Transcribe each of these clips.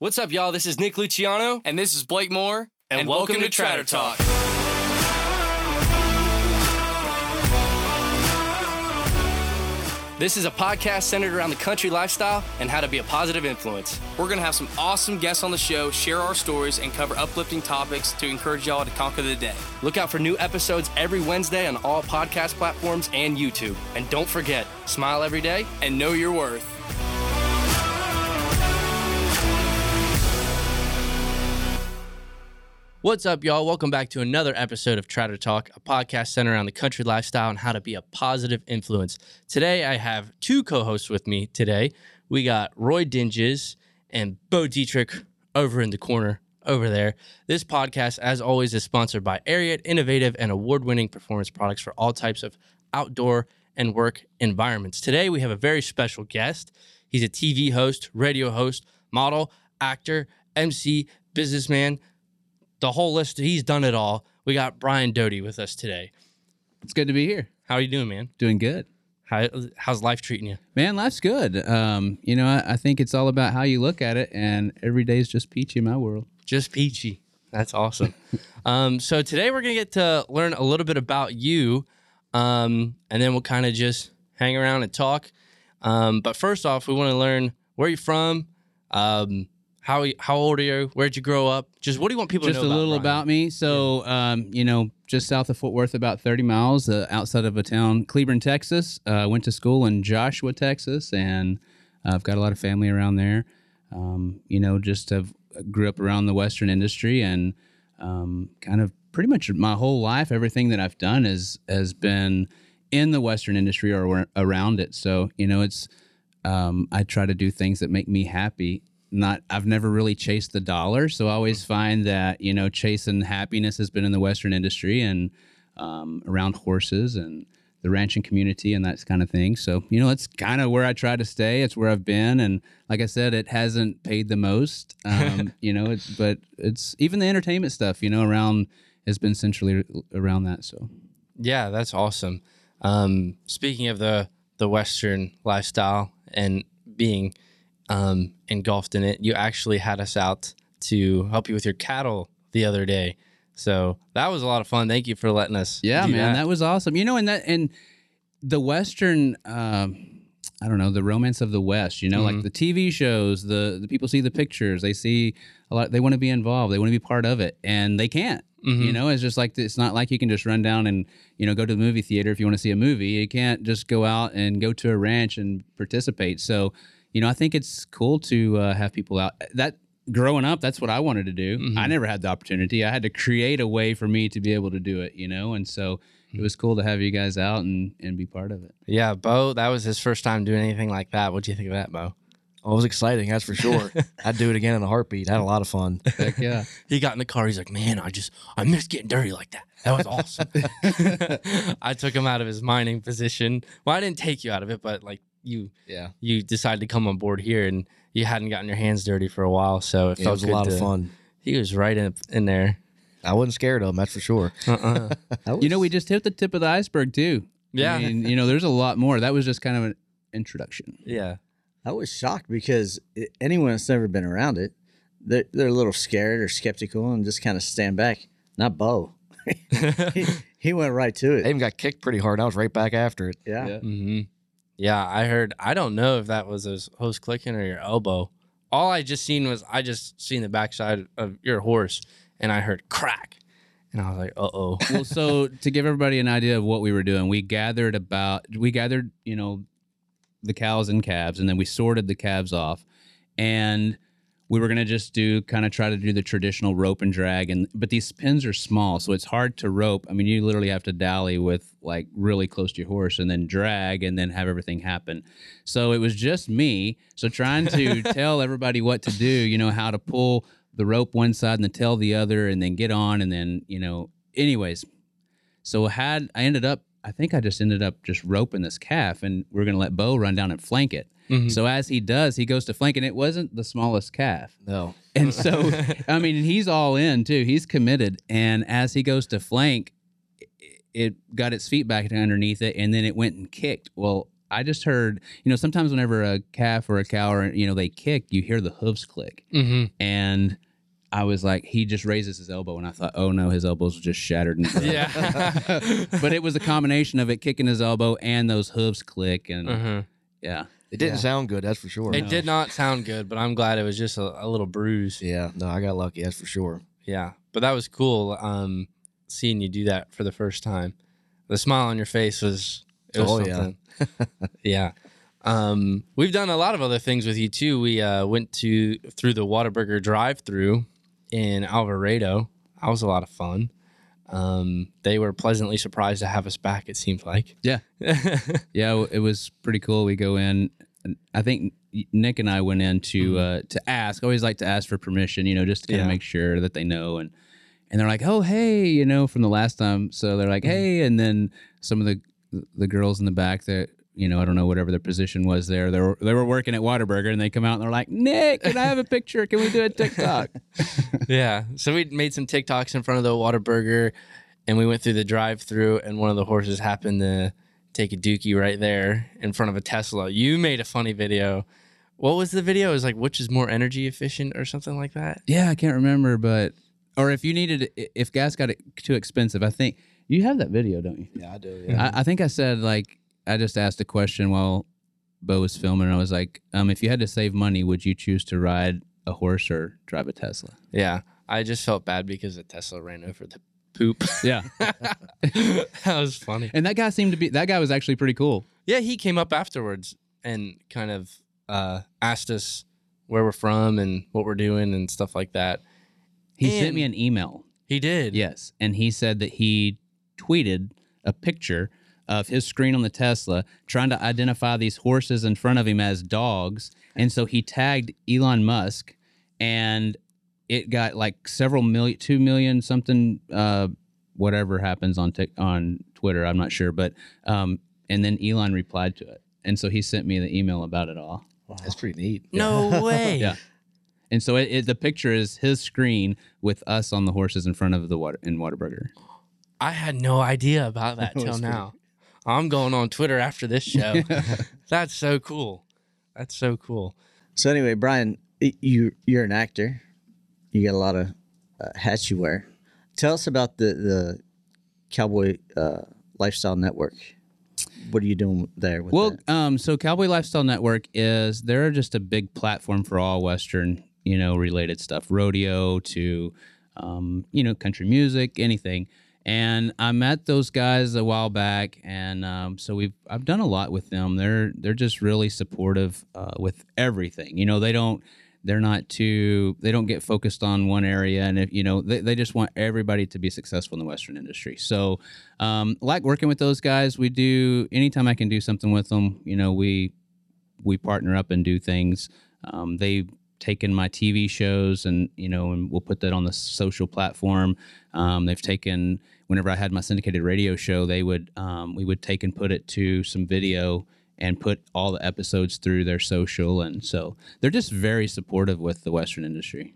What's up, y'all? This is Nick Luciano, And this is Blake Moore. and, welcome, to Tratter Talk. This is a podcast centered around the country lifestyle and how to be a positive influence. We're going to have some awesome guests on the show, share our stories, and cover uplifting topics to encourage y'all to conquer the day. Look out for new episodes every Wednesday on all podcast platforms and YouTube. And don't forget, smile every day. And know your worth. What's up, y'all? Welcome back to another episode of Tratter Talk, a podcast centered around the country lifestyle and how to be a positive influence. Today, I have two co hosts with me today. We got Roy Dinges and Bo Dietrich over in the corner over there. This podcast, as always, is sponsored by Ariat, innovative and award winning performance products for all types of outdoor and work environments. Today, we have a very special guest. He's a TV host, radio host, model, actor, MC, businessman the whole list. He's done it all. We got Brian Doty with us today. It's good to be here. How are you doing, man? Doing good. How, how's life treating you? Man, life's good. Um, you know, I, I think it's all about how you look at it, and every day is just peachy in my world. Just peachy. That's awesome. um, so today we're gonna get to learn a little bit about you, um, and then we'll kind of just hang around and talk. Um, but first off, we want to learn where you're from. How how old are you? Where'd you grow up? Just what do you want people just to know? Just a little about, about me. So, um, you know, just south of Fort Worth, about 30 miles uh, outside of a town, Cleburne, Texas. Uh, went to school in Joshua, Texas, and uh, I've got a lot of family around there. Um, you know, just have grew up around the Western industry and um, kind of pretty much my whole life, everything that I've done is has been in the Western industry or around it. So, you know, it's um, I try to do things that make me happy. Not I've never really chased the dollar, so I always find that you know chasing happiness has been in the Western industry and um, around horses and the ranching community and that kind of thing. So you know, it's kind of where I try to stay. It's where I've been, and like I said, it hasn't paid the most. Um, you know, it's but it's even the entertainment stuff. You know, around has been centrally around that. So Yeah, that's awesome. Um, speaking of the the Western lifestyle and being um, engulfed in it, you actually had us out to help you with your cattle the other day. So that was a lot of fun. Thank you for letting us. Yeah, man, that. that. was awesome. You know, and that and the Western, um, I don't know, the romance of the West. You know, Mhm. like the TV shows, the the people see the pictures, they see a lot. They want to be involved. They want to be part of it, and they can't. Mhm. You know, it's just like it's not like you can just run down and you know go to the movie theater if you want to see a movie. You can't just go out and go to a ranch and participate. So, you know, I think it's cool to uh, have people out. That growing up, that's what I wanted to do. Mhm. I never had the opportunity. I had to create a way for me to be able to do it. You know, and so it was cool to have you guys out and and be part of it. Yeah, Bo, that was his first time doing anything like that. What do you think of that, Bo? Oh, it was exciting, that's for sure. I'd do it again in a heartbeat. I had a lot of fun. Heck yeah. He got in the car. He's like, "Man, I just I miss getting dirty like that. That was awesome." I took him out of his mining position. Well, I didn't take you out of it, but like you, Yeah. you decided to come on board here, and you hadn't gotten your hands dirty for a while, so it It felt was a lot to- of fun. He was right in in there. I wasn't scared of him, that's for sure. Uh-uh. Was- You know, we just hit the tip of the iceberg too. Yeah. I mean, you know, there's a lot more. That was just kind of an introduction. yeah. I was shocked because anyone that's never been around it, they're, they're a little scared or skeptical and just kind of stand back. Not Bo. he, he went right to I it. even got kicked pretty hard. I was right back after it. Yeah. Yeah. hmm Yeah, I heard. I don't know if that was his host clicking or your elbow. All I just seen was I just seen the backside of your horse, and I heard crack, and I was like, "Uh oh." well, so to give everybody an idea of what we were doing, we gathered about we gathered, you know, the cows and calves, and then we sorted the calves off, and we were gonna just do kind of try to do the traditional rope and drag, and but these pins are small, so it's hard to rope. I mean, you literally have to dally with like really close to your horse, and then drag, and then have everything happen. So it was just me. So trying to tell everybody what to do, you know, how to pull the rope one side and the tail the other, and then get on, and then you know, anyways. So had I ended up, I think I just ended up just roping this calf, and we're gonna let Bo run down and flank it. Mhm. So as he does, he goes to flank, and it wasn't the smallest calf. No. And so, I mean, he's all in too. He's committed. And as he goes to flank, it- it got its feet back underneath it, and then it went and kicked. Well, I just heard, you know, sometimes whenever a calf or a cow or you know they kick, you hear the hooves click, Mm-hmm. and I was like, he just raises his elbow, and I thought, oh no, his elbow's were just shattered. And. Yeah. but it was a combination of it kicking his elbow and those hooves click, and Mhm. yeah, It didn't Yeah. sound good, that's for sure. It did not sound good, but I'm glad it was just a, a little bruise. Yeah, no, I got lucky, that's for sure. Yeah, but that was cool. Um, seeing you do that for the first time, the smile on your face was it was Oh, yeah. something. Yeah. Um, we've done a lot of other things with you too. We uh, went to through the Whataburger drive-through in Alvarado. That was a lot of fun. Um, they were pleasantly surprised to have us back. It seemed like. Yeah. yeah, it was pretty cool. We go in. I think Nick and I went in to uh, to ask. I always like to ask for permission, you know, just to kind of Yeah. make sure that they know. And and they're like, "Oh, hey," you know, from the last time. So they're like, "Hey," and then some of the the girls in the back that you know, I don't know whatever their position was there. They were they were working at Whataburger, and they come out and they're like, "Nick, can I have a picture? Can we do a TikTok?" yeah. So we made some TikToks in front of the Whataburger, and we went through the drive-through, and one of the horses happened to take a dookie right there in front of a Tesla. You made a funny video. What was the video? It was like which is more energy efficient or something like that. Yeah, I can't remember, but or if you needed, if gas got it too expensive, I think you have that video, don't you? Yeah, I do. I, I think I said like I just asked a question while Bo was filming, and I was like, um, if you had to save money, would you choose to ride a horse or drive a Tesla? Yeah. I just felt bad because the Tesla ran over the poop. Yeah, that was funny. and that guy seemed to be that guy was actually pretty cool. Yeah, he came up afterwards and kind of uh, asked us where we're from and what we're doing and stuff like that. He And- sent me an email. He did. Yes, and he said that he tweeted a picture of his screen on the Tesla trying to identify these horses in front of him as dogs, and so he tagged Elon Musk, and it got like several million, two million something, uh, whatever happens on Tik on Twitter, I'm not sure, but um, and then Elon replied to it, and so he sent me the email about it all. That's pretty neat. No way. Yeah. And so it, it, the picture is his screen with us on the horses in front of the water in Whataburger. I had no idea about that That till now. I'm going on Twitter after this show. That's so cool. That's so cool. So anyway, Brian, you you're an actor. You got a lot of uh, hats you wear. Tell us about the the Cowboy uh, Lifestyle Network. What are you doing there with Well, that? um, so Cowboy Lifestyle Network is they're just a big platform for all Western, you know, related stuff, rodeo to, um, you know, country music, anything. And I met those guys a while back, and um, so we've I've done a lot with them. They're they're just really supportive uh, with everything. You know, they don't they're not too they don't get focused on one area, and if you know they, they just want everybody to be successful in the Western industry. So um, like working with those guys. We do anytime I can do something with them. You know, we we partner up and do things. Um, they've taken my TV shows and you know, and we'll put that on the social platform. Um, they've taken whenever I had my syndicated radio show, they would um, we would take and put it to some video and put all the episodes through their social, and so they're just very supportive with the Western industry.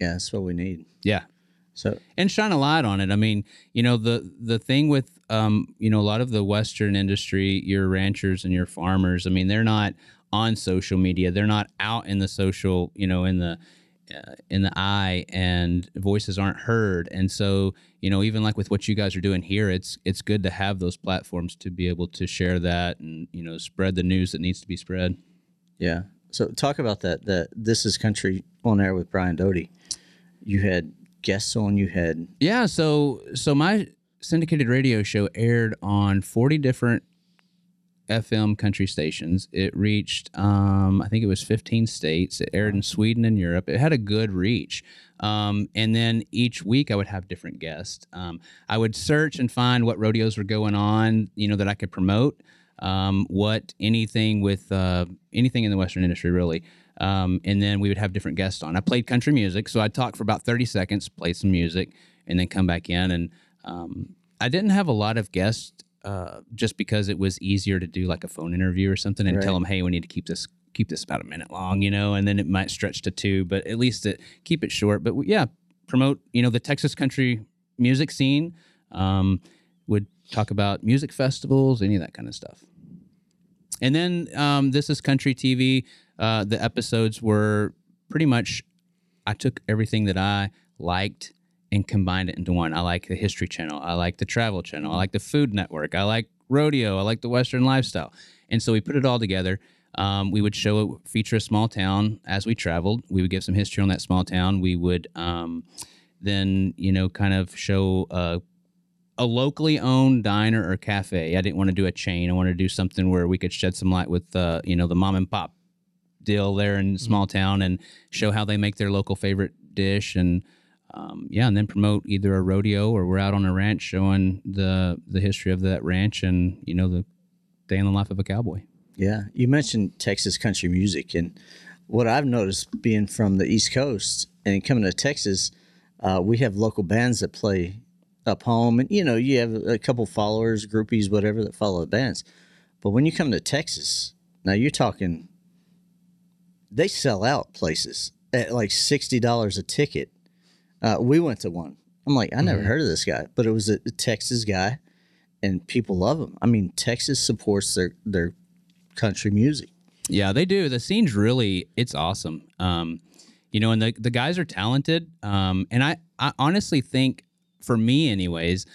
yeah, that's what we need. Yeah, So and shine a light on it. I mean, you know, the the thing with um, you know, a lot of the Western industry, your ranchers and your farmers. I mean, they're not on social media. They're not out in the social, you know, in the uh, in the eye, and voices aren't heard. And so, you know, even like with what you guys are doing here, it's it's good to have those platforms to be able to share that and you know spread the news that needs to be spread. yeah, so talk about that. That this is country on air with Brian Doty. You had guests on. You had Yeah, so so my syndicated radio show aired on 40 different FM country stations. It reached um, I think it was 15 states. It aired in Sweden and Europe. It had a good reach. Um, and then each week I would have different guests. Um, I would search and find what rodeos were going on, you know, that I could promote. Um, what anything with uh, anything in the Western industry really. Um, and then we would have different guests on. I played country music, so I'd talk for about 30 seconds, play some music, and then come back in. And um, I didn't have a lot of guests uh, just because it was easier to do like a phone interview or something and tell them, hey, we need to keep this keep this about a minute long, you know, and then it might stretch to two, but at least it, keep it short. But yeah, promote you know the Texas country music scene. Um, would talk about music festivals, any of that kind of stuff. And then um, this is country TV. Uh, the episodes were pretty much. I took everything that I liked and combined it into one. I like the History Channel. I like the Travel Channel. I like the Food Network. I like rodeo. I like the Western lifestyle. And so we put it all together. Um, we would show feature a small town as we traveled. We would give some history on that small town. We would um, then, you know, kind of show a, a locally owned diner or cafe. I didn't want to do a chain. I wanted to do something where we could shed some light with, uh, you know, the mom and pop deal there in small town and show how they make their local favorite dish and um, yeah, and then promote either a rodeo or we're out on a ranch showing the the history of that ranch and you know the day in the life of a cowboy. Yeah, you mentioned Texas country music, and what I've noticed being from the East Coast and coming to Texas, uh, we have local bands that play up home, and you know you have a couple followers, groupies, whatever that follow the bands. But when you come to Texas, now you're talking, they sell out places at like sixty dollars a ticket. Uh, we went to one. I'm like, I never heard of this guy, but it was a, a Texas guy, and people love him. I mean, Texas supports their their country music. Yeah, they do. The scene's really it's awesome. Um, you know, and the the guys are talented. Um, and I I honestly think for me, anyways,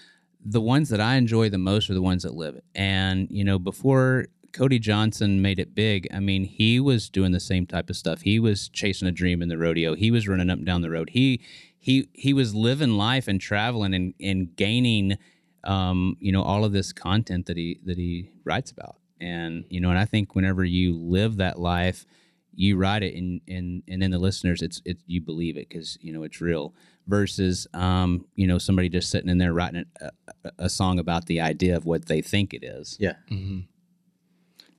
the ones that I enjoy the most are the ones that live it. And you know, before Cody Johnson made it big, I mean, he was doing the same type of stuff. He was chasing a dream in the rodeo. He was running up and down the road. He he he was living life and traveling and and gaining, um, you know, all of this content that he that he writes about. And you know, and I think whenever you live that life, you write it, and and and then the listeners, it's it you believe it because you know it's real. Versus, um, you know, somebody just sitting in there writing a, a, a song about the idea of what they think it is. Yeah,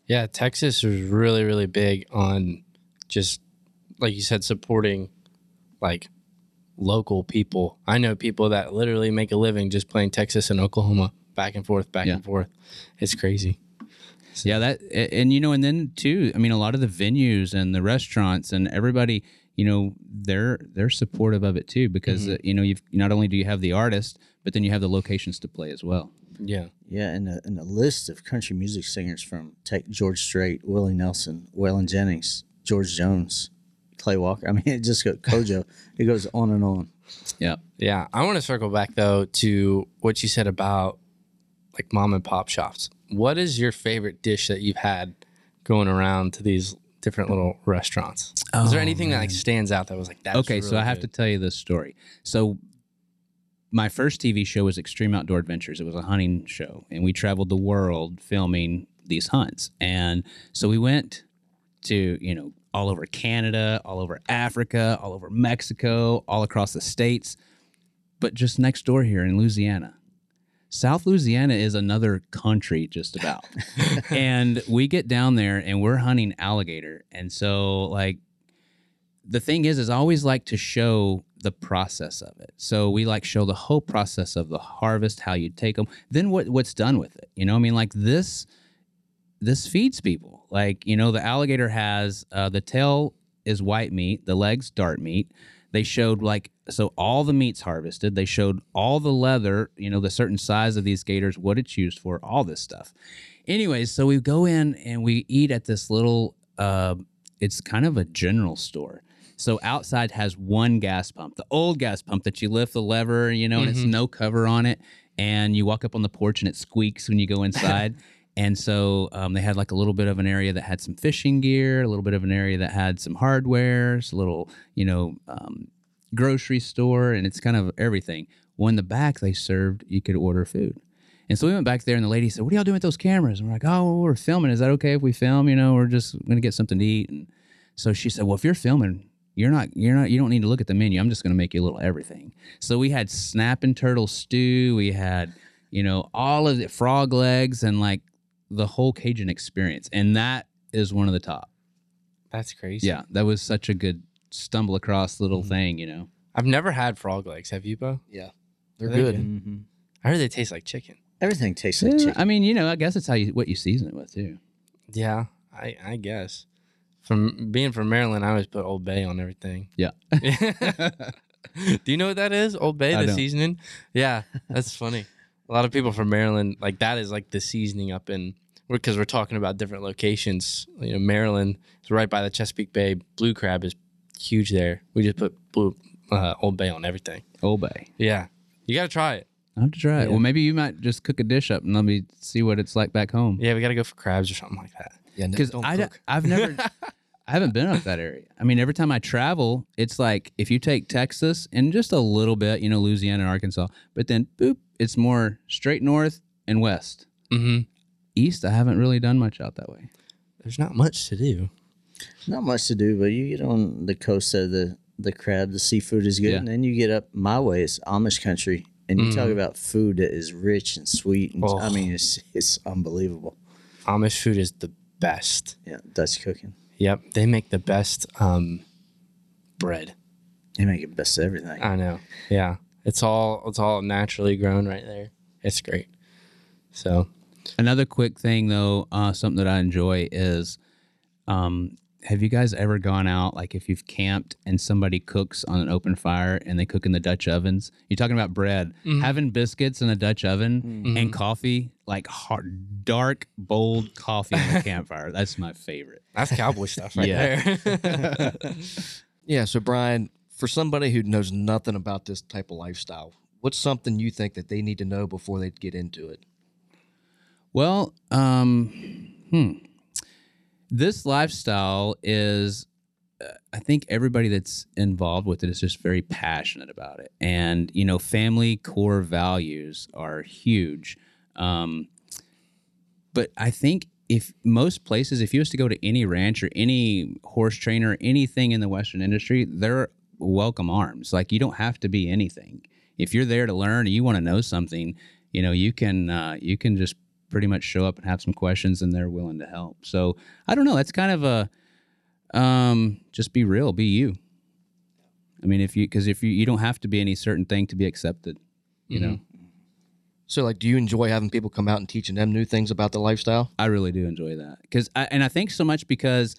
Yeah, Texas was really, really big on just like you said, supporting like local people. I know people that literally make a living just playing Texas and Oklahoma back and forth, back Yeah. and forth. It's crazy. Yeah, that and you know, and then too, I mean, a lot of the venues and the restaurants and everybody, you know, they're they're supportive of it too because uh, you know, you've not only do you have the artist, but then you have the locations to play as well. Yeah. yeah, and a, and a list of country music singers from take George Strait, Willie Nelson, Waylon Jennings, George Jones, Clay Walker. I mean, it just goes Kojo. it goes on and on. Yeah. Yeah. I want to circle back though to what you said about like mom and pop shops. What is your favorite dish that you've had going around to these different little restaurants? is there Oh, anything that like stands out that was like that? okay, so I have to tell you this story. So my first TV show was Extreme Outdoor Adventures. It was a hunting show, and we traveled the world filming these hunts. And so we went to, you know, all over Canada, all over Africa, all over Mexico, all across the states. But just next door here in Louisiana, South Louisiana is another country just about. and we get down there and we're hunting alligator. And so like the thing is is I always like to show the process of it. So we like show the whole process of the harvest, how you take them, then what what's done with it. You know, I mean like this this feeds people. Like, you know, the alligator has uh, the tail is white meat, the legs dart meat. They showed like so all the meat's harvested. They showed all the leather, you know, the certain size of these gators, what it's used for, all this stuff. Anyways, so we go in and we eat at this little uh it's kind of a general store. So outside has one gas pump, the old gas pump that you lift the lever, you know, and it's no cover on it. And you walk up on the porch and it squeaks when you go inside. and so um, they had like a little bit of an area that had some fishing gear, a little bit of an area that had some hardware, a little, you know, um, grocery store, and it's kind of everything. Well, in the back, they served, you could order food. And so we went back there, and the lady said, "What are y'all doing with those cameras?" And we're like, "Oh, we're filming. Is that okay if we film? You know, we're just gonna get something to eat." And so she said, "Well, if you're filming, you're not, you're not, you don't need to look at the menu. I'm just gonna make you a little everything." So we had snap and turtle stew. We had, you know, all of the frog legs and like the whole Cajun experience, and that is one of the top. That's crazy. Yeah, that was such a good stumble across little thing, you know. I've never had frog legs. Have you, Bo? Yeah, they're Are they good. Mm-hmm. I heard they taste like chicken. Everything tastes like chicken. I mean, you know, I guess it's how you what you season it with too. Yeah, I I guess. From being from Maryland, I always put Old Bay on everything. Yeah. Do you know what that is? Old Bay, I the don't. seasoning. Yeah, that's funny. A lot of people from Maryland like that is like the seasoning up in because we're talking about different locations. You know, Maryland is right by the Chesapeake Bay. Blue crab is huge there. We just put blue uh, Old Bay on everything. Old Bay. Yeah, you got to try it. I have to try it. Well, maybe you might just cook a dish up and let me see what it's like back home. Yeah, we got to go for crabs or something like that. Yeah, Because don't I, cook. have never, I haven't been up that area. I mean, every time I travel, it's like if you take Texas and just a little bit, you know, Louisiana and Arkansas, but then boop, it's more straight north and west. Mm-hmm. East, I haven't really done much out that way. There's not much to do. Not much to do, but you get on the coast of the the crab, the seafood is good, Yeah. and then you get up my way, it's Amish country, and you talk about food that is rich and sweet, and I Oh. mean it's it's unbelievable. Amish food is the best. Yeah, Dutch cooking, Yep, they make the best um, bread. they make the best of everything. I know. Yeah, it's all it's all naturally grown right there. It's great. So Another quick thing though, uh, something that I enjoy is, um, have you guys ever gone out like if you've camped and somebody cooks on an open fire and they cook in the Dutch ovens? You're talking about bread, having biscuits in a Dutch oven and coffee, like hard, dark, bold coffee on the campfire. That's my favorite. that's cowboy stuff right Yeah. there. Yeah, so Brian, for somebody who knows nothing about this type of lifestyle, what's something you think that they need to know before they get into it? Well, um, hmm. This lifestyle is, uh, I think everybody that's involved with it is just very passionate about it. And, you know, family core values are huge. Um, but I think if most places, if you was to go to any ranch or any horse trainer, anything in the Western industry, they're welcome arms. Like you don't have to be anything. If you're there to learn and you want to know something, you know, you can uh, you can just pretty much show up and have some questions, and they're willing to help. So I don't know. That's kind of a um, just be real, be you. I mean, if you because if you you don't have to be any certain thing to be accepted, you know. So, like, do you enjoy having people come out and teaching them new things about the lifestyle? I really do enjoy that because, I, and I think so much because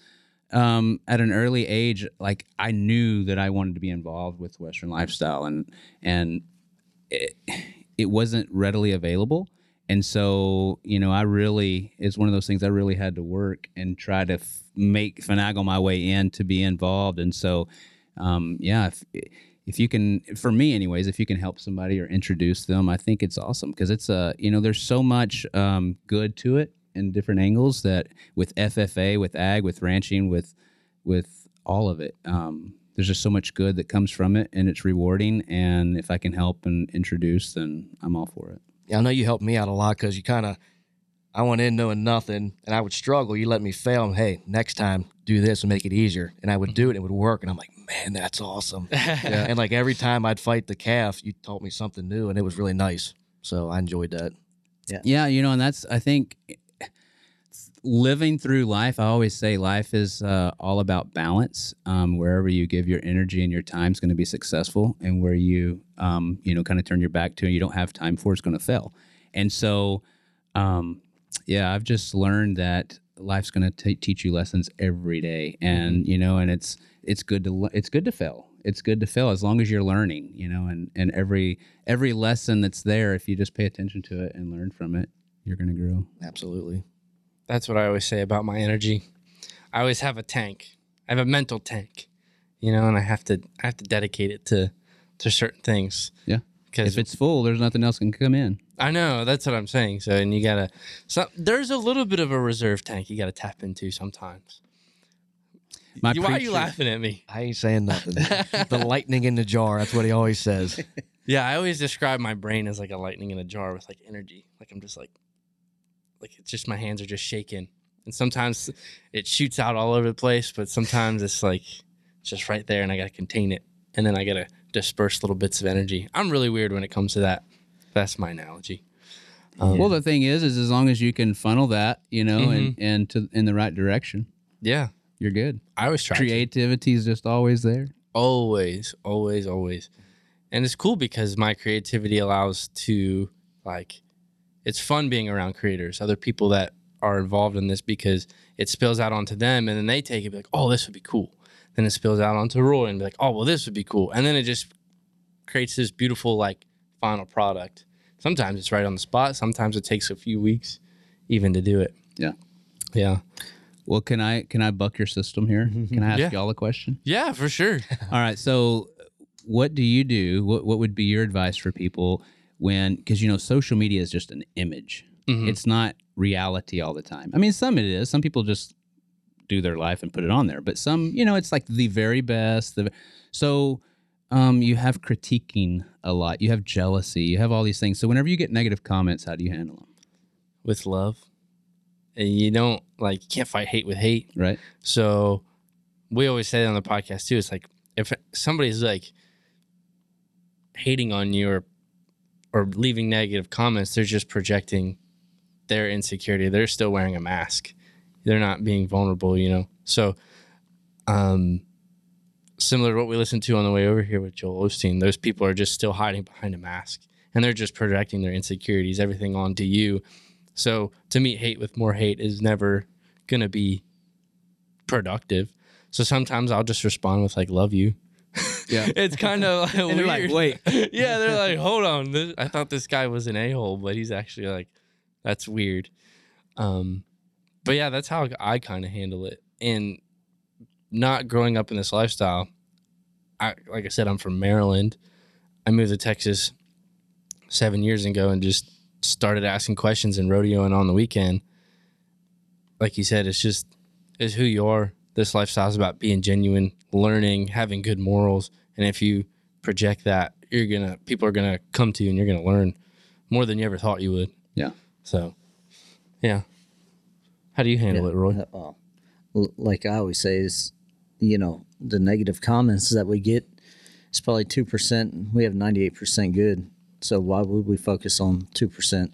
um, at an early age, like I knew that I wanted to be involved with Western lifestyle, and and it, it wasn't readily available, and so you know I really it's one of those things I really had to work and try to f- make finagle my way in to be involved, and so um, yeah. If, if you can for me anyways if you can help somebody or introduce them i think it's awesome because it's a you know there's so much um, good to it in different angles that with ffa with ag with ranching with with all of it um, there's just so much good that comes from it and it's rewarding and if i can help and introduce then i'm all for it I know you helped me out a lot because you kind of, I went in knowing nothing and I would struggle. You let me fail. And, hey, next time do this and make it easier. And I would do it and it would work. And I'm like, man, that's awesome. And like every time I'd fight the calf, you taught me something new and it was really nice. So I enjoyed that. Yeah. Yeah, you know, and that's I think living through life. I always say life is uh, all about balance. Um, wherever you give your energy and your time is going to be successful, and where you, um, you know, kind of turn your back to and you don't have time for, is going to fail. And so, um, yeah, I've just learned that life's going to teach you lessons every day, and you know, and it's it's good to it's good to fail. It's good to fail as long as you're learning, you know, and and every every lesson that's there, if you just pay attention to it and learn from it, you're going to grow. Absolutely. That's what I always say about my energy. I always have a tank. I have a mental tank, you know, and I have to I have to dedicate it to to certain things. Yeah. because If it's full, there's nothing else can come in. I know that's what I'm saying. So, and you gotta. So there's a little bit of a reserve tank you gotta tap into sometimes. My You- Why are you laughing at me? I ain't saying nothing. the lightning in the jar. That's what he always says. Yeah, I always describe my brain as like a lightning in a jar with like energy. Like I'm just like, like it's just my hands are just shaking, and sometimes it shoots out all over the place, but sometimes it's like it's just right there, and I gotta contain it, and then I gotta disperse little bits of energy. I'm really weird when it comes to that. That's my analogy. Well, the thing is, is as long as you can funnel that, you know, and Mm-hmm. and to in the right direction, Yeah, you're good. I always try. to. Creativity is just always there. always always always and it's cool because my creativity allows to like it's fun being around creators other people that are involved in this because it spills out onto them and then they take it be like oh this would be cool then it spills out onto roy and be like oh well this would be cool and then it just creates this beautiful like final product sometimes it's right on the spot sometimes it takes a few weeks even to do it Yeah. Yeah. Well, can I can I buck your system here? Mm-hmm. Can I ask Yeah. y'all a question? Yeah, for sure. All right. So, what do you do? What What would be your advice for people when? Because you know, social media is just an image. Mhm. It's not reality all the time. I mean, some it is. Some people just do their life and put it on there, but some, you know, it's like the very best. The, so, um, you have critiquing a lot. You have jealousy. You have all these things. So, whenever you get negative comments, how do you handle them? With love. And you don't like you can't fight hate with hate. Right. So we always say it on the podcast too. It's like if somebody's like hating on you or or leaving negative comments, they're just projecting their insecurity. They're still wearing a mask. They're not being vulnerable, you know. So um similar to what we listened to on the way over here with Joel Osteen, those people are just still hiding behind a mask and they're just projecting their insecurities, everything onto you. So to meet hate with more hate is never gonna be productive. So sometimes I'll just respond with like "love you." Yeah. it's kind of like And weird. they're like, wait. yeah, they're like, hold on. This, I thought this guy was an a hole, but he's actually like, that's weird. Um, but yeah, that's how I kind of handle it. And not growing up in this lifestyle, I like I said, I'm from Maryland. I moved to Texas seven years ago and just started asking questions and rodeoing on the weekend. Like you said, it's just it's who you are. This lifestyle is about being genuine, learning, having good morals, and if you project that, you're gonna people are gonna come to you and you're gonna learn more than you ever thought you would. Yeah. So, yeah. How do you handle it, Roy? Uh, well, like I always say, is you know the negative comments that we get, it's probably two percent. We have ninety eight percent good. So why would we focus on two percent?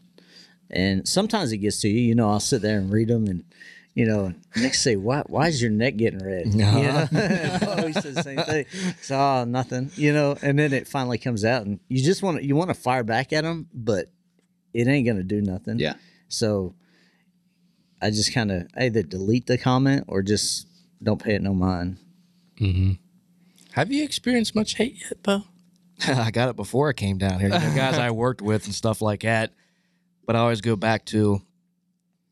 And sometimes it gets to you. You know, I'll sit there and read them, and you know, next say, "Why? Why is your neck getting red?" You know, I always say the same thing. So oh, nothing. You know, and then it finally comes out, and you just want to you want to fire back at them, but it ain't gonna do nothing. Yeah. So I just kind of either delete the comment or just don't pay it no mind. Mm-hmm. Have you experienced much hate yet, Bo? I got it before I came down here. You know, guys I worked with and stuff like that. But I always go back to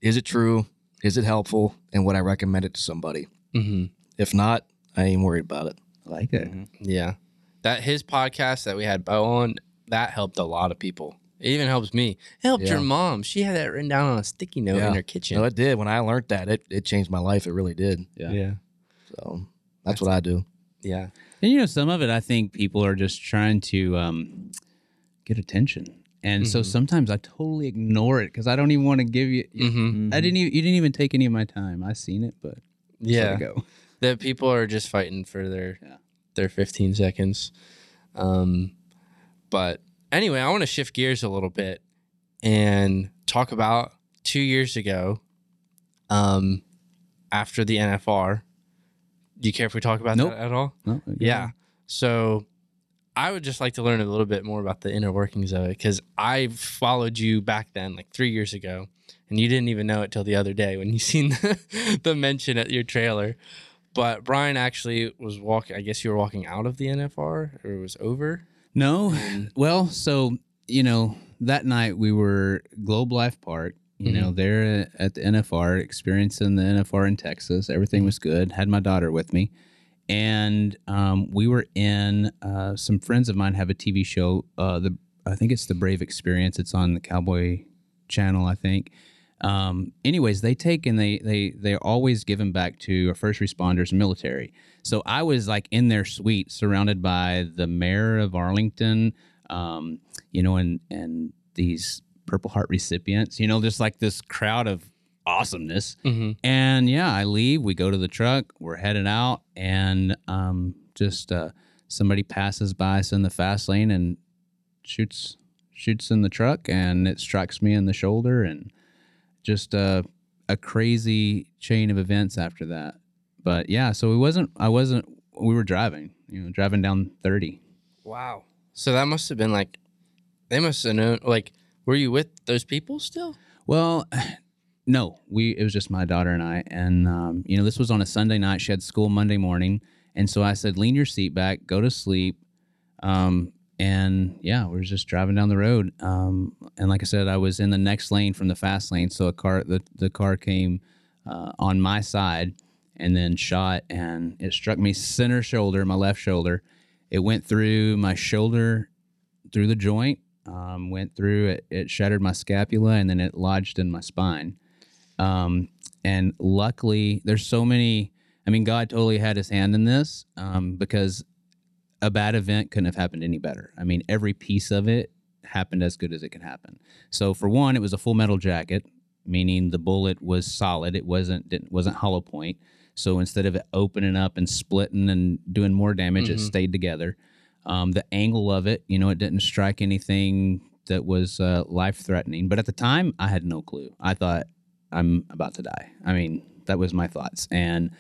is it true? Is it helpful? And would I recommend it to somebody? Mm-hmm. If not, I ain't worried about it. I like it. Yeah. That his podcast that we had Bo on, that helped a lot of people. It even helps me. It helped Yeah. your mom. She had that written down on a sticky note in her kitchen. No, it did. When I learned that, it, it changed my life. It really did. Yeah. yeah. So that's what I do. Yeah. And you know, some of it, I think people are just trying to um, get attention, and so sometimes I totally ignore it because I don't even want to give you. Mm-hmm. I didn't. Even, you didn't even take any of my time. I seen it, but just let Yeah. it go. That people are just fighting for their Yeah. their 15 seconds. Um, but anyway, I want to shift gears a little bit and talk about two years ago, um, after the NFR. Do you care if we talk about Nope. that at all? No, Yeah. So I would just like to learn a little bit more about the inner workings of it because I followed you back then, like three years ago, and you didn't even know it till the other day when you seen the, the mention at your trailer. But Brian actually was walking. I guess you were walking out of the NFR, or it was over. No. Well, so you know that night we were Globe Life Park. You know, mm-hmm. there at the NFR, experiencing the NFR in Texas. Everything was good. Had my daughter with me, and um, we were in. Uh, some friends of mine have a TV show. Uh, the I think it's the Brave Experience. It's on the Cowboy Channel, I think. Um, anyways, they take and they they they're always given back to our first responders military. So I was like in their suite, surrounded by the mayor of Arlington, um, you know, and and these Purple Heart recipients, you know, just like this crowd of awesomeness. Mm-hmm. And yeah, I leave. We go to the truck. We're headed out, and um, just uh, somebody passes by us in the fast lane and shoots shoots in the truck, and it strikes me in the shoulder, and just uh, a crazy chain of events after that. But yeah, so it wasn't. I wasn't. We were driving. You know, driving down thirty. Wow. So that must have been like, they must have known. Like, were you with those people still? Well, no, we it was just my daughter and I, and um, you know this was on a Sunday night. She had school Monday morning, and so I said, "Lean your seat back, go to sleep." Um, and yeah, we were just driving down the road. Um, and like I said, I was in the next lane from the fast lane, so a car the the car came uh, on my side and then shot, and it struck me center shoulder, my left shoulder. It went through my shoulder, through the joint, um, went through it. It shattered my scapula, and then it lodged in my spine. Um, and luckily, there's so many. I mean, God totally had His hand in this um, because a bad event couldn't have happened any better. I mean, every piece of it happened as good as it could happen. So for one, it was a full metal jacket, meaning the bullet was solid. It wasn't didn't, wasn't hollow point. So instead of it opening up and splitting and doing more damage, it stayed together. Um, the angle of it, you know, it didn't strike anything that was uh, life threatening. But at the time, I had no clue. I thought I'm about to die. I mean, that was my thoughts. And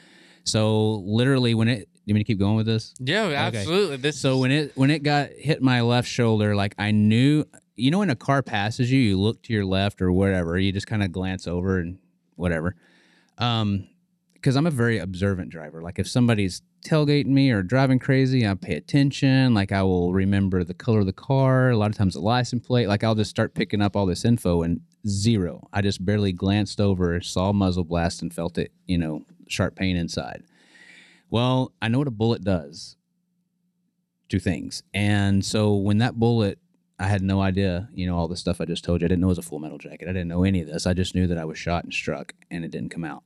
so literally, when it, you mean to keep going with this? Yeah, absolutely. This So when it when it got hit my left shoulder, like I knew, you know, when a car passes you, you look to your left or whatever, you just kind of glance over and whatever. Um, because I'm a very observant driver. Like if somebody's tailgating me or driving crazy, I pay attention. Like I will remember the color of the car. A lot of times the license plate. Like I'll just start picking up all this info and zero. I just barely glanced over, saw muzzle blast, and felt it. You know, sharp pain inside. Well, I know what a bullet does two things. And so when that bullet, I had no idea, you know, all the stuff I just told you. I didn't know it was a full metal jacket. I didn't know any of this. I just knew that I was shot and struck and it didn't come out.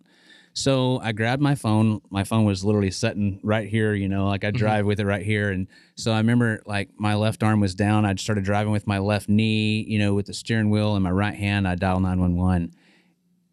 So I grabbed my phone. My phone was literally sitting right here, you know, like I mm-hmm. drive with it right here. And so I remember like my left arm was down. I started driving with my left knee, you know, with the steering wheel and my right hand. I dial 911.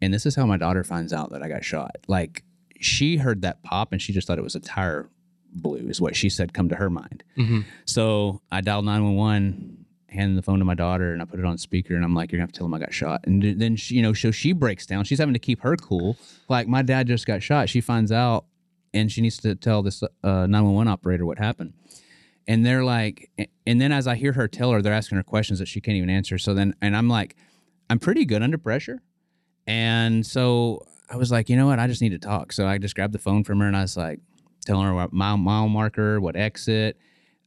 And this is how my daughter finds out that I got shot. Like she heard that pop and she just thought it was a tire blew, is what she said come to her mind. Mm-hmm. So I dialed 911, handed the phone to my daughter, and I put it on speaker. And I'm like, "You're gonna have to tell him I got shot." And then she, you know, so she breaks down. She's having to keep her cool. Like my dad just got shot. She finds out, and she needs to tell this uh, 911 operator what happened. And they're like, and then as I hear her tell her, they're asking her questions that she can't even answer. So then, and I'm like, I'm pretty good under pressure. And so I was like, you know what? I just need to talk. So I just grabbed the phone from her and I was like, telling her what mile, mile marker, what exit.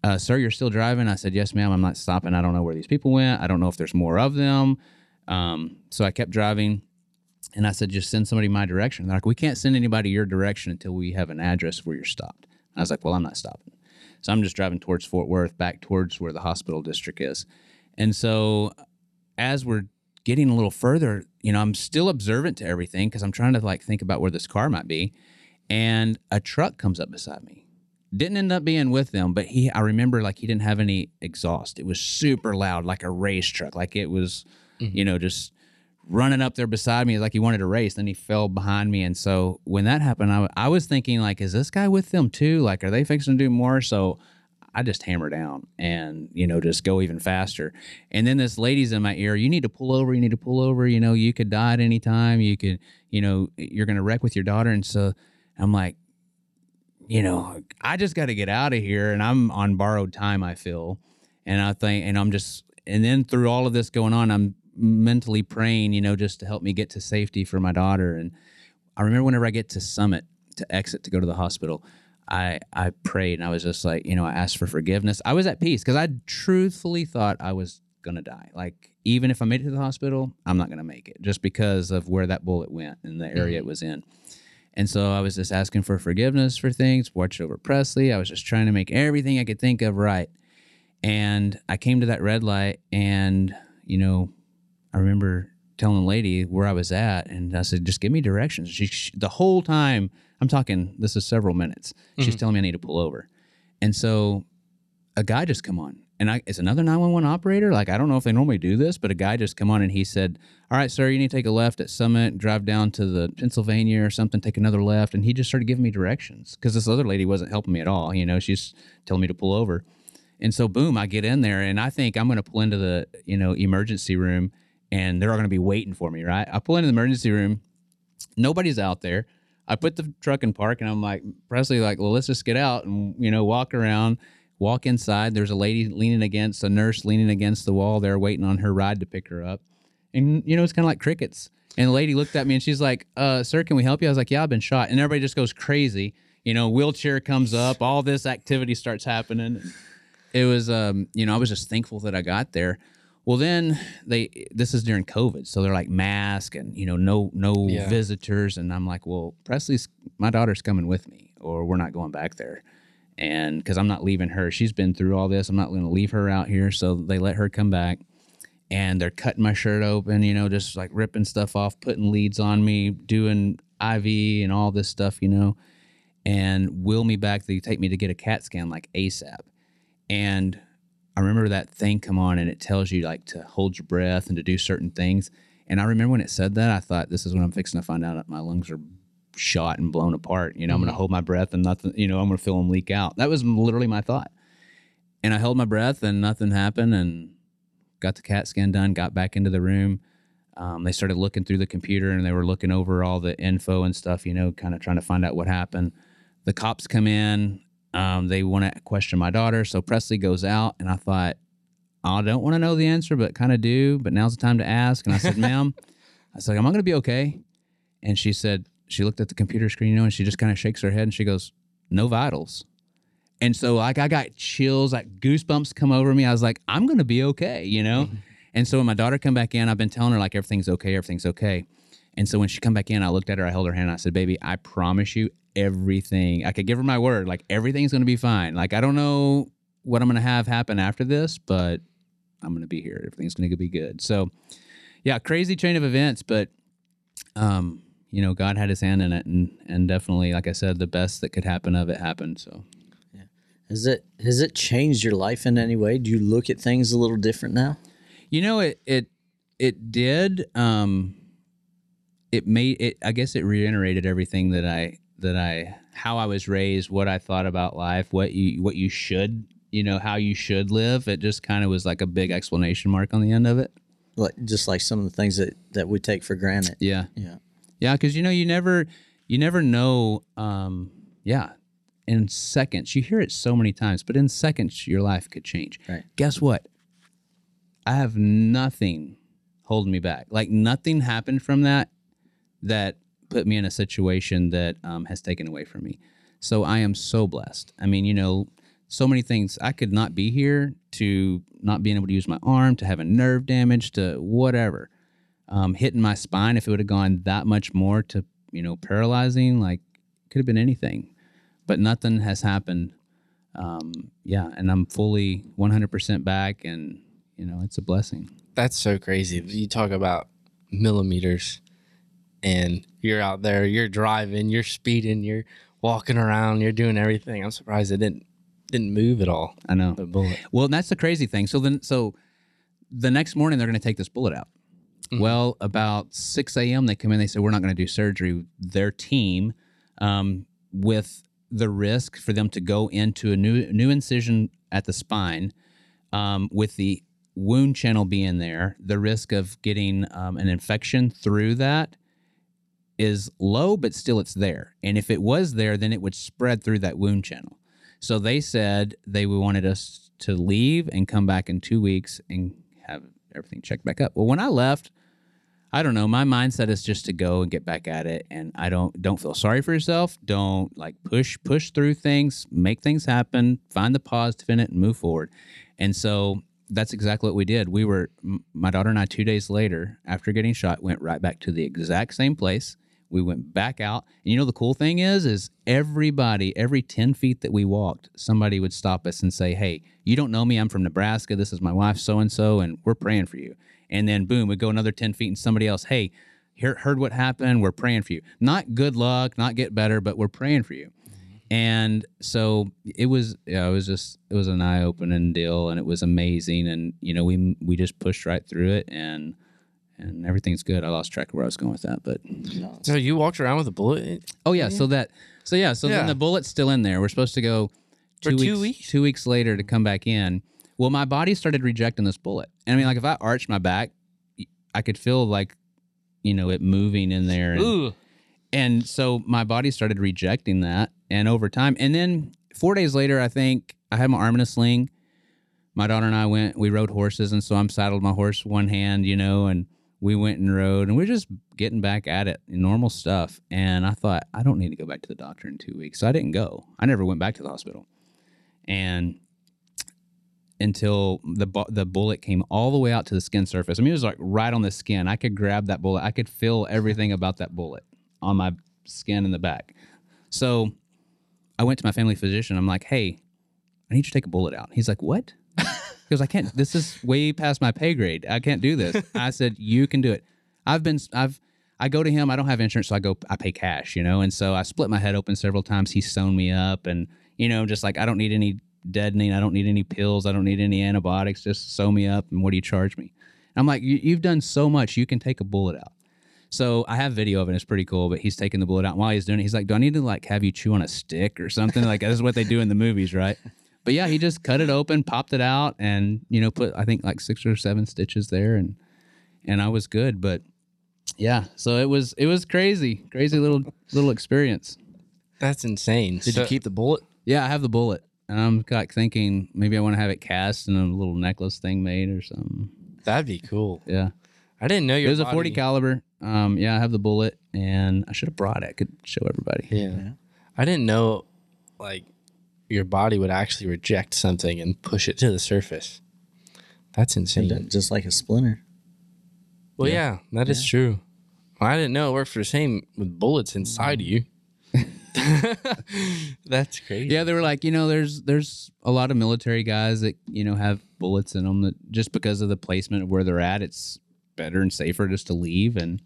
Uh, sir, you're still driving? I said, yes, ma'am. I'm not stopping. I don't know where these people went. I don't know if there's more of them. Um, so I kept driving and I said, just send somebody my direction. They're like, we can't send anybody your direction until we have an address where you're stopped. I was like, well, I'm not stopping. So I'm just driving towards Fort Worth, back towards where the hospital district is. And so as we're getting a little further, you know, I'm still observant to everything because I'm trying to like think about where this car might be. And a truck comes up beside me. Didn't end up being with them, but he I remember like he didn't have any exhaust. It was super loud, like a race truck. Like it was, mm-hmm. you know, just running up there beside me like he wanted to race. Then he fell behind me. And so when that happened, I, I was thinking like, is this guy with them too? Like, are they fixing to do more? So I just hammer down and, you know, just go even faster. And then this lady's in my ear, you need to pull over, you need to pull over, you know, you could die at any time. You could, you know, you're going to wreck with your daughter. And so I'm like, you know, I just got to get out of here and I'm on borrowed time, I feel. And I think, and I'm just, and then through all of this going on, I'm mentally praying, you know, just to help me get to safety for my daughter. And I remember whenever I get to Summit to exit to go to the hospital, I I prayed and I was just like, you know, I asked for forgiveness. I was at peace because I truthfully thought I was gonna die. Like even if I made it to the hospital, I'm not gonna make it just because of where that bullet went and the area mm-hmm. it was in. And so I was just asking for forgiveness for things, watched over Presley. I was just trying to make everything I could think of right. And I came to that red light and, you know, I remember telling the lady where I was at, and I said, "Just give me directions." She, she the whole time I'm talking. This is several minutes. She's mm-hmm. telling me I need to pull over, and so a guy just come on, and I it's another 911 operator. Like I don't know if they normally do this, but a guy just come on and he said, "All right, sir, you need to take a left at Summit, drive down to the Pennsylvania or something, take another left." And he just started giving me directions because this other lady wasn't helping me at all. You know, she's telling me to pull over. And so, boom, I get in there, and I think I'm going to pull into the you know emergency room, and they're all going to be waiting for me, right? I pull into the emergency room, nobody's out there. I put the truck in park, and I'm like, Presley, like, well, let's just get out and you know walk around, walk inside. There's a lady leaning against a nurse leaning against the wall there, waiting on her ride to pick her up, and you know it's kind of like crickets. And the lady looked at me and she's like, uh, "Sir, can we help you?" I was like, "Yeah, I've been shot," and everybody just goes crazy. You know, wheelchair comes up, all this activity starts happening it was um you know i was just thankful that i got there well then they this is during covid so they're like mask and you know no no Yeah. visitors and i'm like well presley's my daughter's coming with me or we're not going back there and because i'm not leaving her she's been through all this i'm not going to leave her out here. So they let her come back and they're cutting my shirt open you know just like ripping stuff off putting leads on me doing iv and all this stuff you know and wheel me back. They take me to get a cat scan like asap and I remember that thing come on and it tells you like to hold your breath and to do certain things. And I remember when it said that, I thought this is when I'm fixing to find out. My lungs are shot and blown apart. You know, I'm going to hold my breath and nothing, you know, I'm going to feel them leak out. That was literally my thought. And I held my breath and nothing happened and got the CAT scan done, got back into the room. Um, they started looking through the computer and they were looking over all the info and stuff, you know, kind of trying to find out what happened. The cops come in. Um, they want to question my daughter. So Presley goes out, and I thought, I don't want to know the answer, but kind of do. But now's the time to ask. And I said, ma'am, I said, am I going to be okay? And she said, she looked at the computer screen, you know, and she just kind of shakes her head and she goes, no vitals. And so like I got chills, like goosebumps come over me. I was like, I'm gonna be okay, you know? And so when my daughter come back in, I've been telling her like everything's okay, everything's okay. And so when she come back in, I looked at her, I held her hand, and I said, Baby, I promise you everything. I could give her my word, like everything's gonna be fine. Like I don't know what I'm gonna have happen after this, but I'm gonna be here. Everything's gonna be good. So yeah, crazy chain of events, but um, you know, God had his hand in it and and definitely, like I said, the best that could happen of it happened. So yeah. Has it has it changed your life in any way? Do you look at things a little different now? You know, it it it did. Um, it made it. I guess it reiterated everything that I that I how I was raised, what I thought about life, what you what you should, you know, how you should live. It just kind of was like a big explanation mark on the end of it. Like just like some of the things that that we take for granted. Yeah, Yeah. Yeah, because you know, you never you never know. Um, yeah. In seconds, you hear it so many times, but in seconds, your life could change. Right. Guess what? I have nothing holding me back. Like nothing happened from that that put me in a situation that um, has taken away from me. So I am so blessed. I mean, you know, so many things. I could not be here to not being able to use my arm, to having nerve damage, to whatever, um, hitting my spine. If it would have gone that much more to, you know, paralyzing, like could have been anything, but nothing has happened. Um, yeah, and I'm fully 100% back, and you know, it's a blessing. That's so crazy. You talk about millimeters and you're out there, you're driving, you're speeding, you're walking around, you're doing everything. I'm surprised it didn't didn't move at all. I know. The bullet. Well, that's the crazy thing. So then, so the next morning they're going to take this bullet out. Well, about 6 a.m. they come in. They say we're not going to do surgery. Their team, um, with the risk for them to go into a new new incision at the spine, um, with the wound channel being there, the risk of getting um, an infection through that is low, but still it's there. And if it was there, then it would spread through that wound channel. So they said they wanted us to leave and come back in two weeks and have everything checked back up. Well, when I left, I don't know. My mindset is just to go and get back at it, and I don't don't feel sorry for yourself. Don't like push push through things, make things happen, find the positive in it, and move forward. And so that's exactly what we did. We were my daughter and I two days later after getting shot went right back to the exact same place. We went back out, and you know the cool thing is, is everybody every ten feet that we walked, somebody would stop us and say, "Hey, you don't know me. I'm from Nebraska. This is my wife, so and so, and we're praying for you." And then boom, we go another ten feet, and somebody else, "Hey, hear, heard what happened. We're praying for you. Not good luck, not get better, but we're praying for you." And so it was, yeah, it was just, it was an eye opening deal, and it was amazing. And you know, we we just pushed right through it, and and everything's good. I lost track of where I was going with that, but So you walked around with a bullet? Oh yeah, so that so yeah, so then Yeah. the bullet's still in there. We're supposed to go For two weeks? Two weeks later to come back in. Well, my body started rejecting this bullet, and I mean, like if I arched my back, I could feel like you know it moving in there, and, Ooh. and so my body started rejecting that, and over time, and then four days later, I think I had my arm in a sling. My daughter and I went. We rode horses, and so I'm saddled my horse one hand, you know, and we went and rode, and we are just getting back at it, normal stuff. And I thought I don't need to go back to the doctor in two weeks, so I didn't go. I never went back to the hospital, and until the bu- the bullet came all the way out to the skin surface. I mean, it was like right on the skin. I could grab that bullet. I could feel everything about that bullet on my skin in the back. So I went to my family physician. I'm like, hey, I need you to take a bullet out. He's like, what? He goes, I can't. This is way past my pay grade. I can't do this. I said, you can do it. I've been, I've, I go to him. I don't have insurance, so I go, I pay cash, you know. And so I split my head open several times. He's sewn me up, and you know, just like I don't need any deadening. I don't need any pills. I don't need any antibiotics. Just sew me up. And what do you charge me? And I'm like, "You- you've done so much. You can take a bullet out. So I have video of it. It's pretty cool. But he's taking the bullet out. And while he's doing it, he's like, "Do I need to like have you chew on a stick or something? Like this is what they do in the movies, right?" But yeah, he just cut it open, popped it out, and you know, put I think like six or seven stitches there, and and I was good. But yeah, so it was it was crazy, crazy little little experience. That's insane. Did So- you keep the bullet? Yeah, I have the bullet, and I'm like thinking maybe I want to have it cast and a little necklace thing made or something. That'd be cool. Yeah, I didn't know you. it your was a 40 caliber. Um, yeah, I have the bullet, and I should have brought it. I could show everybody. Yeah. I didn't know like your body would actually reject something and push it to the surface. That's insane. Just like a splinter. Well, yeah, that is true. Well, I didn't know it worked for the same with bullets inside of you. That's crazy. Yeah, they were like, you know, there's there's a lot of military guys that you know have bullets in them that just because of the placement of where they're at, it's better and safer just to leave. And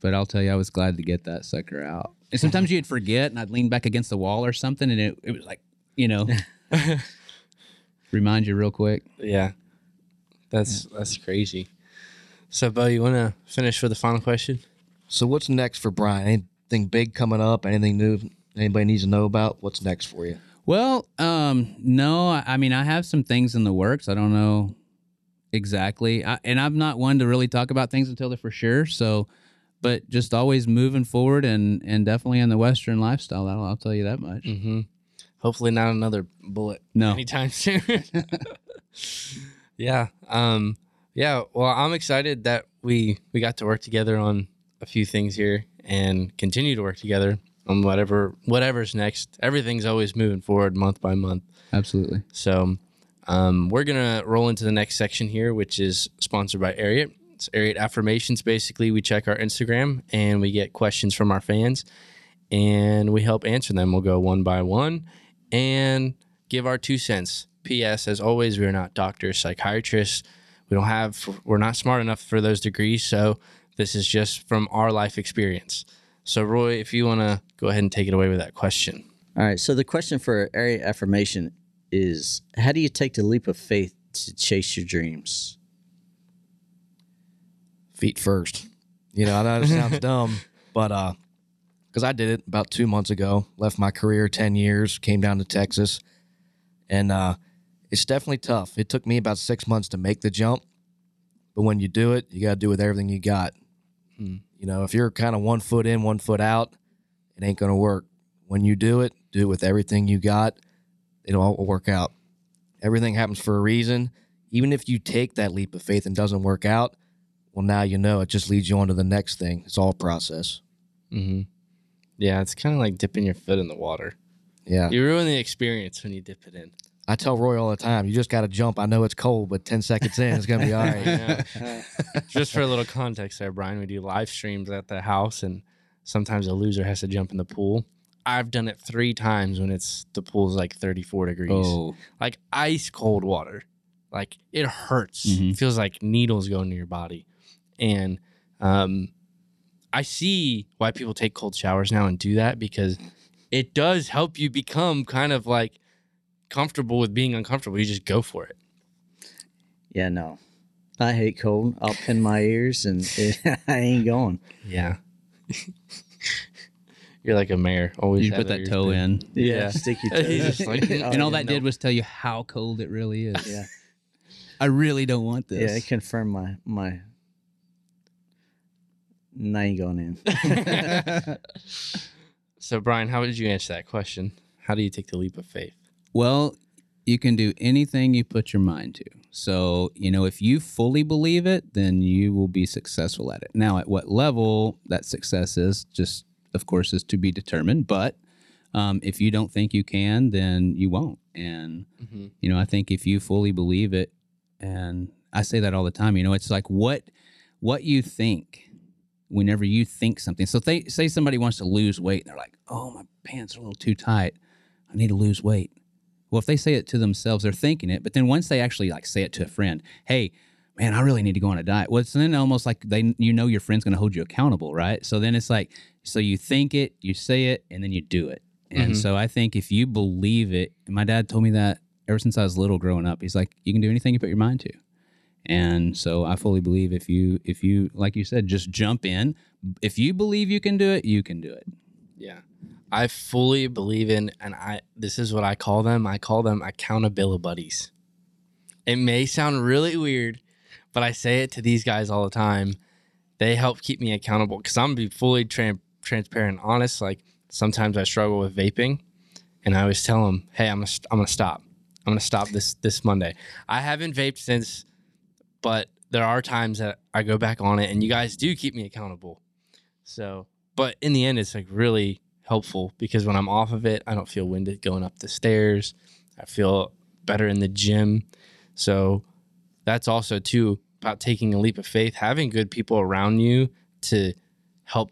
but I'll tell you, I was glad to get that sucker out. And sometimes you'd forget, and I'd lean back against the wall or something, and it, it was like, you know, remind you real quick. Yeah. That's that's crazy. So, Beau, you want to finish with the final question? So what's next for Brian? Anything big coming up? Anything new? Anybody needs to know about? What's next for you? Well, um, no, I, I mean, I have some things in the works. I don't know exactly, I, and I'm not one to really talk about things until they're for sure. So, but just always moving forward, and and definitely in the Western lifestyle. That'll, I'll tell you that much. Mm-hmm. Hopefully, not another bullet No, anytime soon. yeah. Um. Yeah. Well, I'm excited that we we got to work together on a few things here and continue to work together on whatever whatever's next. Everything's always moving forward month by month. absolutely. So um, we're gonna roll into the next section here, which is sponsored by Ariat. It's affirmations. Basically, we check our Instagram and we get questions from our fans, and we help answer them. We'll go one by one and give our two cents. P.S. As always, we are not doctors, psychiatrists. We don't have. We're not smart enough for those degrees. So this is just from our life experience. So Roy, if you want to go ahead and take it away with that question. All right. So the question for Ariat affirmation is: How do you take the leap of faith to chase your dreams? Feet first. You know, I know it sounds dumb, but uh, because I did it about two months ago, left my career ten years, came down to Texas, and uh, it's definitely tough. It took me about six months to make the jump, but when you do it, you got to do it with everything you got. Hmm. You know, if you're kind of one foot in, one foot out, it ain't gonna work. When you do it, do it with everything you got. It'll all work out. Everything happens for a reason. Even if you take that leap of faith and doesn't work out, well, now you know it just leads you on to the next thing. It's all process. Mm-hmm. Yeah, it's kind of like dipping your foot in the water. Yeah. You ruin the experience when you dip it in. I tell Roy all the time, you just got to jump. I know it's cold, but 10 seconds in, it's going to be all right. Yeah. Just for a little context there, Brian, we do live streams at the house, and sometimes a loser has to jump in the pool. I've done it three times when it's the pool's like 34 degrees, Oh, like ice cold water. Like it hurts. Mhm. It feels like needles going to your body. And um, I see why people take cold showers now and do that because it does help you become kind of like comfortable with being uncomfortable. You just go for it. Yeah, no. I hate cold. I'll pin my ears and I ain't going. Yeah. You're like a mayor. Always you put that toe thing. in, Yeah. stick your He's toes. just like- Oh, and all yeah, that no. did was tell you how cold it really is. Yeah, I really don't want this. yeah. It confirmed my my. Now you going in. So, Brian, how did you answer that question? How do you take the leap of faith? Well, you can do anything you put your mind to. So, you know, if you fully believe it, then you will be successful at it. Now, at what level that success is, just of course, is to be determined. But Um, if you don't think you can, then you won't. And Mhm. you know, I think if you fully believe it, and I say that all the time. You know, it's like what what you think whenever you think something. So they say somebody wants to lose weight, and they're like, "Oh, my pants are a little too tight. I need to lose weight." Well, if they say it to themselves, they're thinking it. But then once they actually like say it to a friend, "Hey, man, I really need to go on a diet." Well, it's then almost like they you know your friend's going to hold you accountable, right? So then it's like so you think it, you say it, and then you do it. And Mhm. so I think if you believe it, and my dad told me that ever since I was little growing up, he's like, you can do anything you put your mind to. And so I fully believe if you if you like you said, just jump in. If you believe you can do it, you can do it. Yeah. I fully believe in and I this is what I call them. I call them accountability buddies. It may sound really weird, but I say it to these guys all the time. They help keep me accountable cuz I'm be fully tran transparent honest like sometimes I struggle with vaping and I always tell them, "Hey, I'm gonna, I'm going to stop. I'm going to stop this this Monday." I haven't vaped since but there are times that I go back on it and you guys do keep me accountable. So, but in the end, it's like really helpful because when I'm off of it, I don't feel winded going up the stairs. I feel better in the gym. So, that's also too about taking a leap of faith, having good people around you to help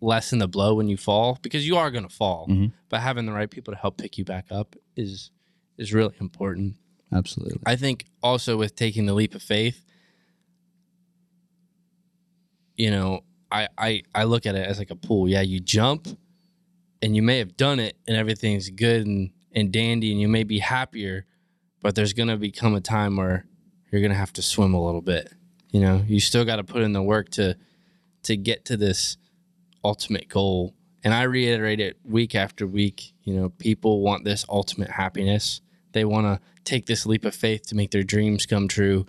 lessen the blow when you fall because you are going to fall. Mhm. But having the right people to help pick you back up is is really important. Absolutely. I think also with taking the leap of faith, you know, I, I I look at it as like a pool. Yeah, you jump and you may have done it and everything's good and, and dandy and you may be happier, but there's gonna become a time where you're gonna have to swim a little bit. You know, you still gotta put in the work to to get to this ultimate goal. And I reiterate it week after week. You know, people want this ultimate happiness. They want to take this leap of faith to make their dreams come true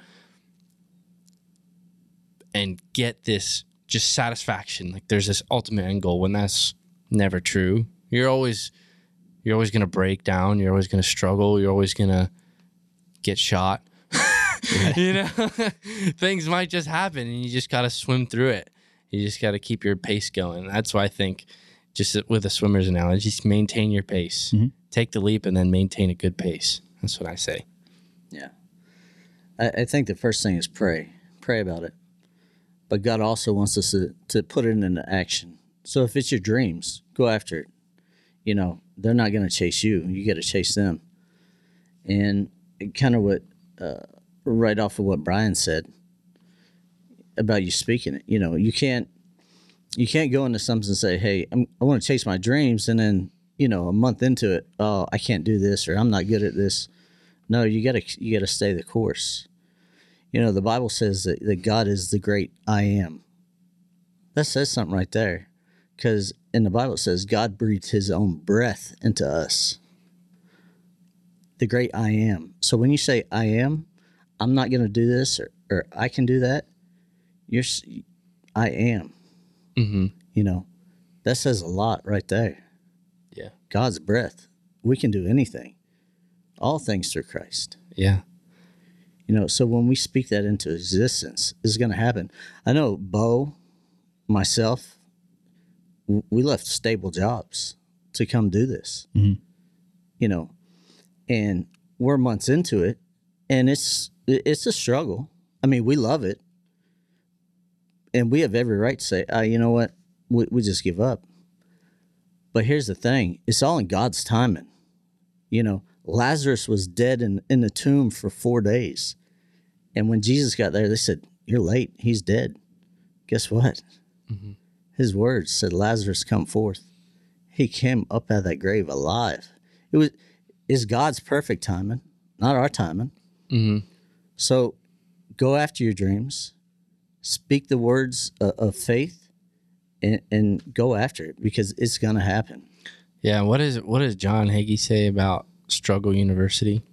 and get this just satisfaction. Like there's this ultimate end goal when that's never true. You're always you're always gonna break down. You're always gonna struggle. You're always gonna get shot. you know, things might just happen, and you just gotta swim through it. You just gotta keep your pace going. That's why I think, just with a swimmer's analogy, just maintain your pace. Mhm. Take the leap, and then maintain a good pace. That's what I say. Yeah. I, I think the first thing is pray. Pray about it. But God also wants us to, to put it into action. So if it's your dreams, go after it. You know, they're not going to chase you. You got to chase them. And kind of what, uh, right off of what Brian said about you speaking it, you know, you can't, you can't go into something and say, hey, I'm, I want to chase my dreams. And then, you know, a month into it, oh, I can't do this or I'm not good at this. No, you gotta you gotta stay the course. You know, the Bible says that, that God is the great I am. That says something right there. Because in the Bible it says God breathed his own breath into us. The great I am. So when you say I am, I'm not gonna do this or, or I can do that, you're I am. Mm-hmm. You know, that says a lot right there. Yeah. God's breath. We can do anything. All things through Christ. Yeah. You know, so when we speak that into existence, it's going to happen. I know Beau, myself, we left stable jobs to come do this. Mhm. You know, and we're months into it, and it's it's a struggle. I mean, we love it, and we have every right to say, uh, you know what, we, we just give up. But here's the thing: it's all in God's timing. You know, Lazarus was dead in, in the tomb for four days. And when Jesus got there, they said, You're late. He's dead. Guess what? His words said, Lazarus, come forth. He came up out of that grave alive. It was is God's perfect timing, not our timing. Mm-hmm. So go after your dreams, speak the words of, of faith, and, and go after it because it's going to happen. Yeah. What is what does John Hagee say about struggle university?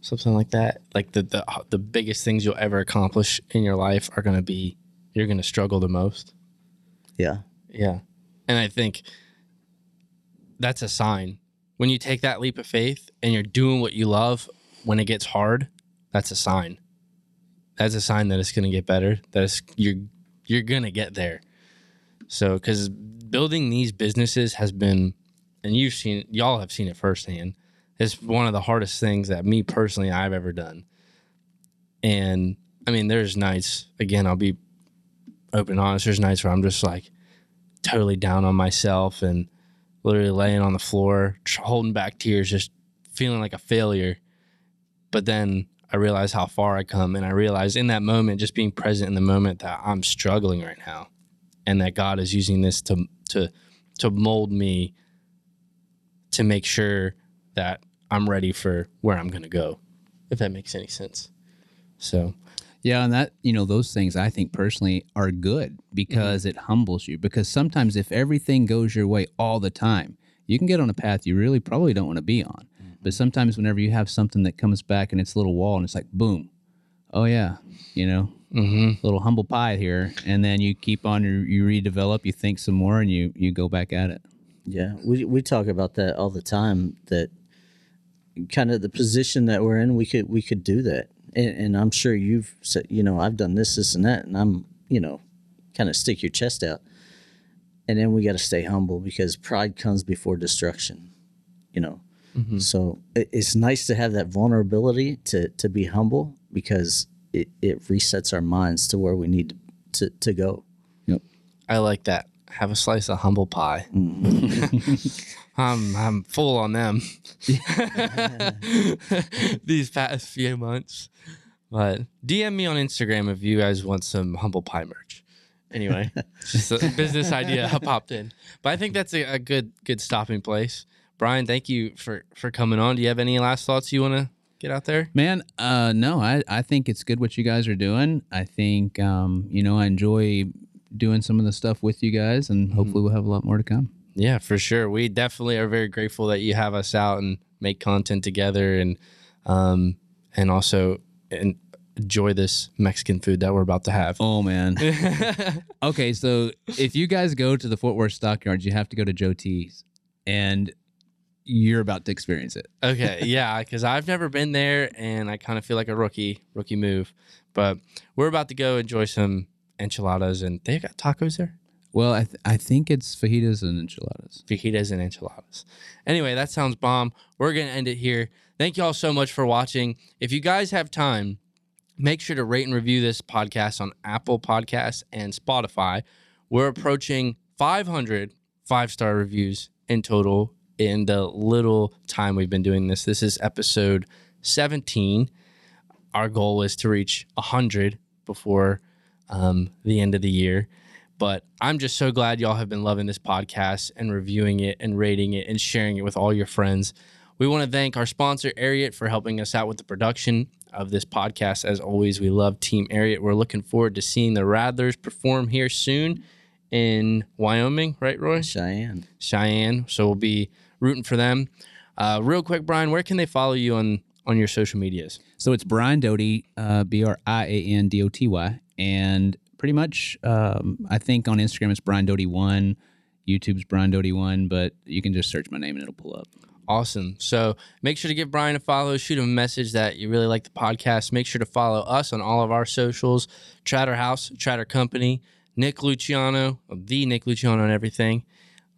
Something like that. Like the the the biggest things you'll ever accomplish in your life are going to be you're going to struggle the most. Yeah. Yeah. And I think that's a sign. When you take that leap of faith and you're doing what you love when it gets hard, that's a sign. That's a sign that it's going to get better. That it's, you're you're going to get there. So cuz building these businesses has been and you've seen y'all have seen it firsthand. It's one of the hardest things that me personally I've ever done. And I mean, there's nights again. I'll be open honest. There's nights where I'm just like totally down on myself and literally laying on the floor, holding back tears, just feeling like a failure. But then I realize how far I come, and I realize in that moment, just being present in the moment, that I'm struggling right now, and that God is using this to to to mold me to make sure that I'm ready for where I'm going to go, if that makes any sense. So Yeah, and that you know those things I think personally are good because it humbles you. Because sometimes if everything goes your way all the time, you can get on a path you really probably don't want to be on. But sometimes whenever you have something that comes back and it's a little wall and it's like boom, oh yeah, you know, mm-hmm. little humble pie here, and then you keep on you, you redevelop, you think some more, and you you go back at it. Yeah, we we talk about that all the time. That kind of the position that we're in, we could we could do that, and, and I'm sure you've said, you know, I've done this, this, and that, and I'm, you know, kind of stick your chest out, and then we got to stay humble because pride comes before destruction, you know. Mm-hmm. So it, it's nice to have that vulnerability to to be humble because it, it resets our minds to where we need to to, to go. Yep, I like that. Have a slice of humble pie. Mm-hmm. I'm I'm full on them these past few months. But DM me on Instagram if you guys want some humble pie merch. Anyway, just a business idea popped in. But I think that's a, a good good stopping place. Brian, thank you for for coming on. Do you have any last thoughts you want to get out there? Man, uh, no, I, I think it's good what you guys are doing. I think, um, you know, I enjoy doing some of the stuff with you guys, and hopefully we'll have a lot more to come. Yeah, for sure. We definitely are very grateful that you have us out and make content together, and um, and also and enjoy this Mexican food that we're about to have. Oh man. okay, so if you guys go to the Fort Worth Stockyards, you have to go to Joe T's, and you're about to experience it. Okay, yeah, because I've never been there, and I kind of feel like a rookie, rookie move. But we're about to go enjoy some enchiladas, and they got tacos there, Well, I, th- I think it's fajitas and enchiladas. fajitas and enchiladas. Anyway, that sounds bomb. We're gonna end it here. Thank you all so much for watching. If you guys have time, make sure to rate and review this podcast on Apple Podcasts and Spotify. We're approaching 500 five star reviews in total in the little time we've been doing this. This is episode 17. Our goal is to reach 100 before um, the end of the year. But I'm just so glad y'all have been loving this podcast and reviewing it and rating it and sharing it with all your friends. We want to thank our sponsor, Ariat, for helping us out with the production of this podcast. As always, we love Team Ariat. We're looking forward to seeing the Rattlers perform here soon in Wyoming, right, Roy? Cheyenne. Cheyenne. So we'll be rooting for them. Uh, real quick, Brian, where can they follow you on on your social medias? So it's Brian Doty, uh, B R I A N D O T Y, and pretty much um, I think on Instagram it's Brian Doty one, YouTube's Brian Doty one, but you can just search my name and it'll pull up. Awesome. So make sure to give Brian a follow, shoot him a message that you really like the podcast. Make sure to follow us on all of our socials Tratter House, Tratter Company, Nick Luciano, the Nick Luciano and everything.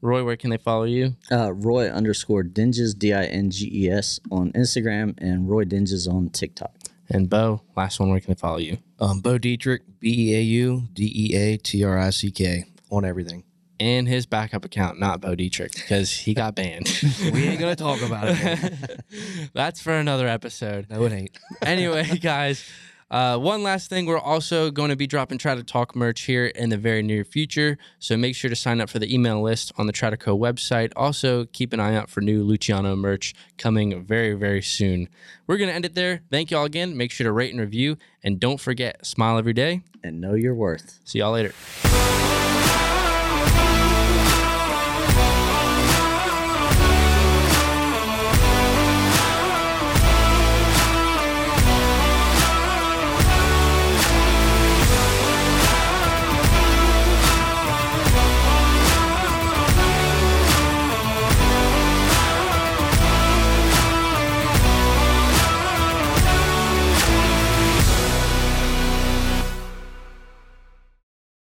Roy, where can they follow you? Uh, Roy underscore Dinges, D I N G E S on Instagram and Roy Dinges on TikTok. And Beau, last one, where can I follow you? Um, Beau Deatrick, B E A U D E A T R I C K on everything. And his backup account, not Beau Deatrick, because he got banned. We ain't gonna talk about it. That's for another episode. No, it ain't. anyway, guys, uh, one last thing. We're also going to be dropping Tratter Talk merch here in the very near future. So make sure to sign up for the email list on the Tratter Co website. Also, keep an eye out for new Luciano merch coming very, very soon. We're going to end it there. Thank you all again. Make sure to rate and review. And don't forget, smile every day. And know your worth. See y'all later.